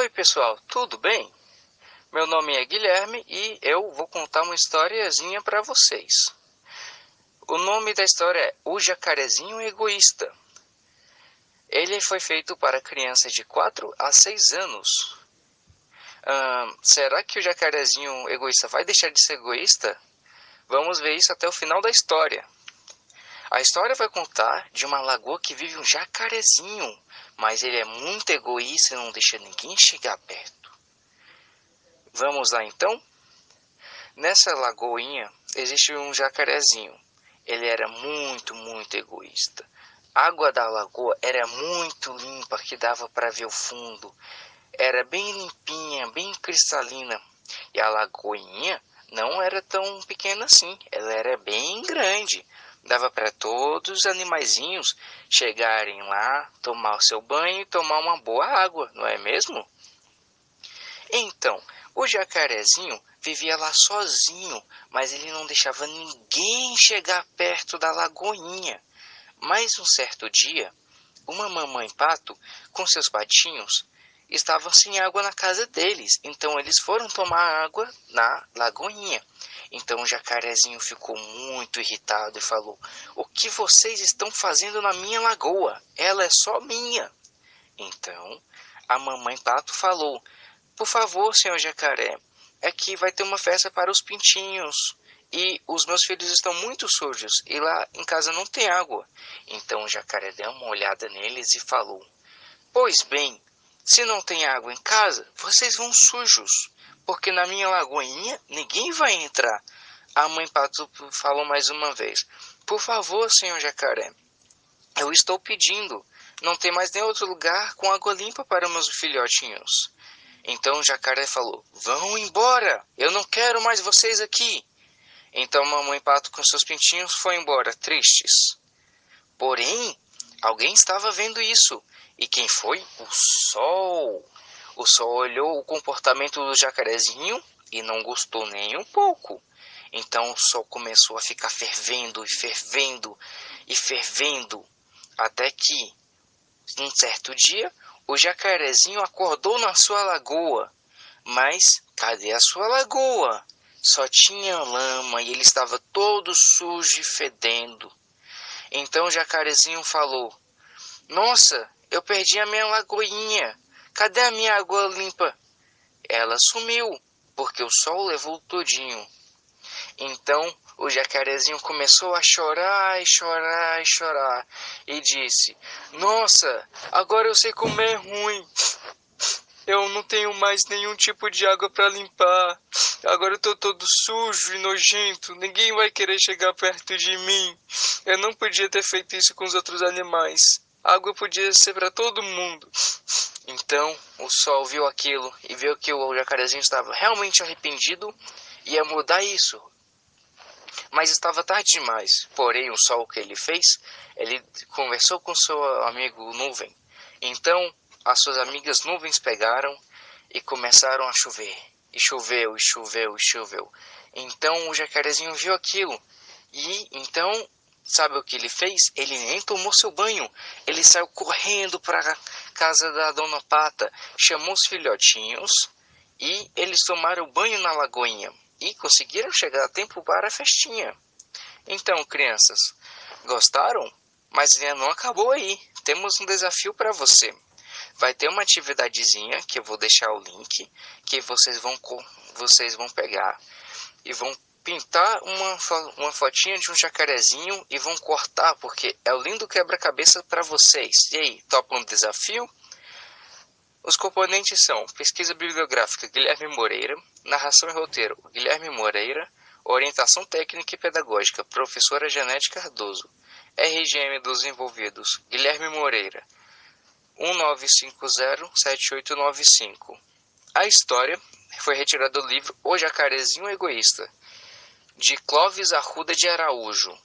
Oi pessoal, tudo bem? Meu nome é Guilherme e eu vou contar uma historiazinha para vocês. O nome da história é O Jacarezinho Egoísta. Ele foi feito para crianças de 4 a 6 anos. Hum, será que o jacarezinho egoísta vai deixar de ser egoísta? Vamos ver isso até o final da história. A história vai contar de uma lagoa que vive um jacarezinho, mas ele é muito egoísta e não deixa ninguém chegar perto. Vamos lá então? Nessa lagoinha existe um jacarezinho. Ele era muito, muito egoísta. A água da lagoa era muito limpa, que dava para ver o fundo. Era bem limpinha, bem cristalina. E a lagoinha não era tão pequena assim, ela era bem grande. Dava para todos os animaizinhos chegarem lá, tomar o seu banho e tomar uma boa água, não é mesmo? Então, o jacarezinho vivia lá sozinho, mas ele não deixava ninguém chegar perto da lagoinha. Mas um certo dia, uma mamãe pato, com seus patinhos, estavam sem água na casa deles, então eles foram tomar água na lagoinha. Então o jacarezinho ficou muito irritado e falou: O que vocês estão fazendo na minha lagoa? Ela é só minha. Então a mamãe pato falou: Por favor, senhor jacaré, é que vai ter uma festa para os pintinhos. E os meus filhos estão muito sujos e lá em casa não tem água. Então o jacaré deu uma olhada neles e falou: Pois bem, se não tem água em casa, vocês vão sujos, porque na minha lagoinha ninguém vai entrar. A mãe pato falou mais uma vez: Por favor, senhor jacaré, eu estou pedindo. Não tem mais nem outro lugar com água limpa para meus filhotinhos. Então o jacaré falou: Vão embora, eu não quero mais vocês aqui. Então a mamãe pato com seus pintinhos foi embora, tristes. Porém, alguém estava vendo isso e quem foi? O sol. O sol olhou o comportamento do jacarezinho e não gostou nem um pouco. Então o sol começou a ficar fervendo e fervendo e fervendo, até que, um certo dia, o jacarezinho acordou na sua lagoa. Mas cadê a sua lagoa? Só tinha lama e ele estava todo sujo e fedendo. Então o jacarezinho falou: Nossa, eu perdi a minha lagoinha. Cadê a minha água limpa? Ela sumiu, porque o sol levou todinho. Então o jacarezinho começou a chorar e chorar e chorar e disse: Nossa, agora eu sei como é ruim. Eu não tenho mais nenhum tipo de água para limpar. Agora eu tô todo sujo e nojento. Ninguém vai querer chegar perto de mim. Eu não podia ter feito isso com os outros animais. A água podia ser para todo mundo. Então o sol viu aquilo e viu que o jacarezinho estava realmente arrependido e ia mudar isso. Mas estava tarde demais. Porém, o sol que ele fez, ele conversou com seu amigo nuvem. Então, as suas amigas nuvens pegaram e começaram a chover. E choveu, e choveu, e choveu. Então o jacarezinho viu aquilo. E então Sabe o que ele fez? Ele nem tomou seu banho. Ele saiu correndo para a casa da dona Pata, chamou os filhotinhos e eles tomaram banho na lagoinha e conseguiram chegar a tempo para a festinha. Então, crianças, gostaram? Mas ainda não acabou aí. Temos um desafio para você. Vai ter uma atividadezinha que eu vou deixar o link que vocês vão vocês vão pegar e vão pintar uma, uma fotinha de um jacarezinho e vão cortar, porque é o lindo quebra-cabeça para vocês. E aí, topam o desafio? Os componentes são pesquisa bibliográfica Guilherme Moreira, narração e roteiro Guilherme Moreira, orientação técnica e pedagógica professora Janete Cardoso, RGM dos envolvidos Guilherme Moreira, 19507895. A história foi retirada do livro O Jacarezinho Egoísta, de Clóvis Arruda de Araújo